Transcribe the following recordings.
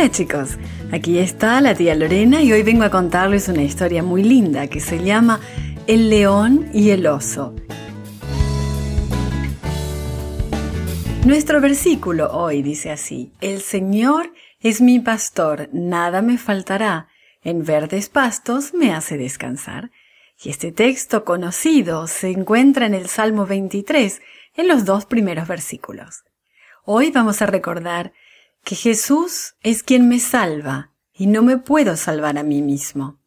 Hola chicos, aquí está la tía Lorena y hoy vengo a contarles una historia muy linda que se llama El león y el oso. Nuestro versículo hoy dice así, El Señor es mi pastor, nada me faltará, en verdes pastos me hace descansar. Y este texto conocido se encuentra en el Salmo 23, en los dos primeros versículos. Hoy vamos a recordar que Jesús es quien me salva y no me puedo salvar a mí mismo.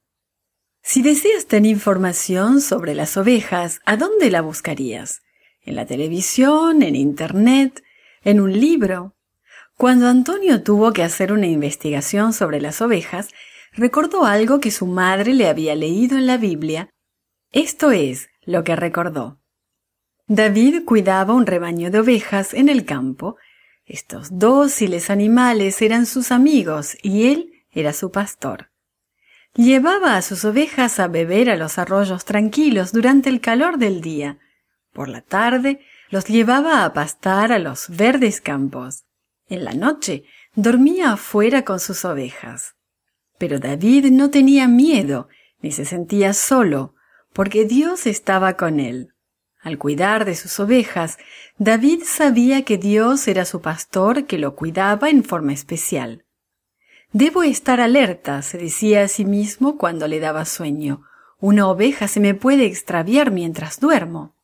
Si deseas tener información sobre las ovejas, ¿a dónde la buscarías? ¿En la televisión? ¿En Internet? ¿En un libro? Cuando Antonio tuvo que hacer una investigación sobre las ovejas, recordó algo que su madre le había leído en la Biblia. Esto es lo que recordó. David cuidaba un rebaño de ovejas en el campo estos dóciles animales eran sus amigos y él era su pastor. Llevaba a sus ovejas a beber a los arroyos tranquilos durante el calor del día. Por la tarde los llevaba a pastar a los verdes campos. En la noche dormía afuera con sus ovejas. Pero David no tenía miedo ni se sentía solo, porque Dios estaba con él. Al cuidar de sus ovejas, David sabía que Dios era su pastor que lo cuidaba en forma especial. Debo estar alerta, se decía a sí mismo cuando le daba sueño. Una oveja se me puede extraviar mientras duermo.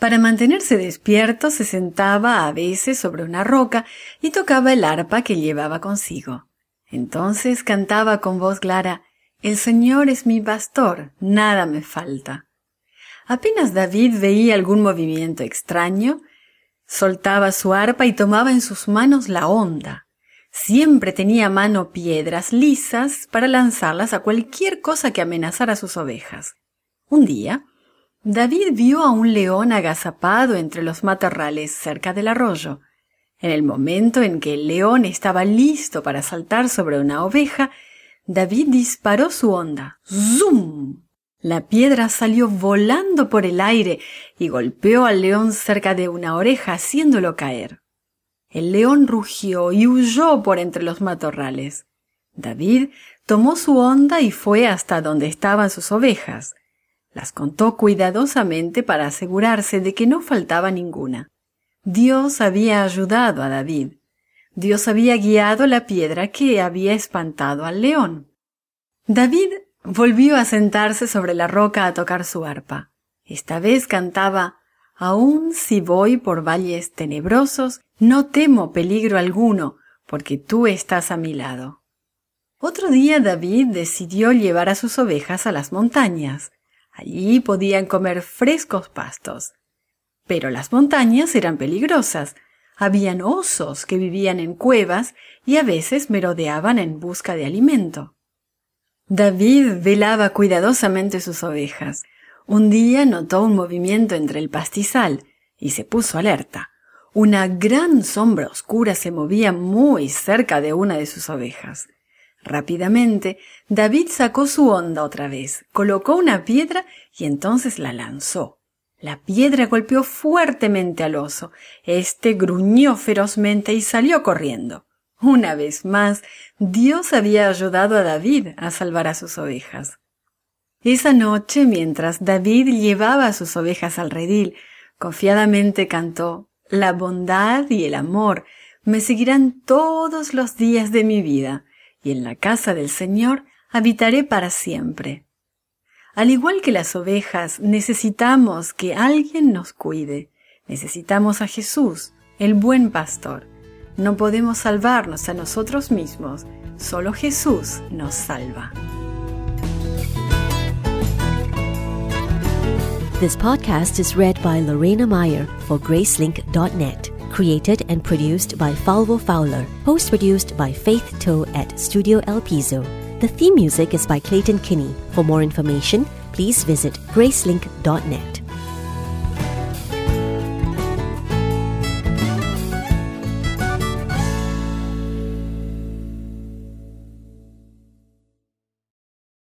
Para mantenerse despierto se sentaba a veces sobre una roca y tocaba el arpa que llevaba consigo. Entonces cantaba con voz clara El Señor es mi pastor, nada me falta. Apenas David veía algún movimiento extraño, soltaba su arpa y tomaba en sus manos la onda. Siempre tenía mano piedras lisas para lanzarlas a cualquier cosa que amenazara sus ovejas. Un día, David vio a un león agazapado entre los matorrales cerca del arroyo. En el momento en que el león estaba listo para saltar sobre una oveja, David disparó su onda. ¡Zum! La piedra salió volando por el aire y golpeó al león cerca de una oreja haciéndolo caer. El león rugió y huyó por entre los matorrales. David tomó su onda y fue hasta donde estaban sus ovejas. Las contó cuidadosamente para asegurarse de que no faltaba ninguna. Dios había ayudado a David. Dios había guiado la piedra que había espantado al león. David Volvió a sentarse sobre la roca a tocar su arpa. Esta vez cantaba Aun si voy por valles tenebrosos, no temo peligro alguno, porque tú estás a mi lado. Otro día David decidió llevar a sus ovejas a las montañas. Allí podían comer frescos pastos. Pero las montañas eran peligrosas. Habían osos que vivían en cuevas y a veces merodeaban en busca de alimento. David velaba cuidadosamente sus ovejas. Un día notó un movimiento entre el pastizal y se puso alerta. Una gran sombra oscura se movía muy cerca de una de sus ovejas. Rápidamente, David sacó su onda otra vez, colocó una piedra y entonces la lanzó. La piedra golpeó fuertemente al oso. Este gruñó ferozmente y salió corriendo. Una vez más, Dios había ayudado a David a salvar a sus ovejas. Esa noche, mientras David llevaba a sus ovejas al redil, confiadamente cantó, La bondad y el amor me seguirán todos los días de mi vida, y en la casa del Señor habitaré para siempre. Al igual que las ovejas, necesitamos que alguien nos cuide. Necesitamos a Jesús, el buen pastor. No podemos salvarnos a nosotros mismos, solo Jesús nos salva. This podcast is read by Lorena Meyer for Gracelink.net. Created and produced by Falvo Fowler. Post produced by Faith Toe at Studio El Piso. The theme music is by Clayton Kinney. For more information, please visit Gracelink.net.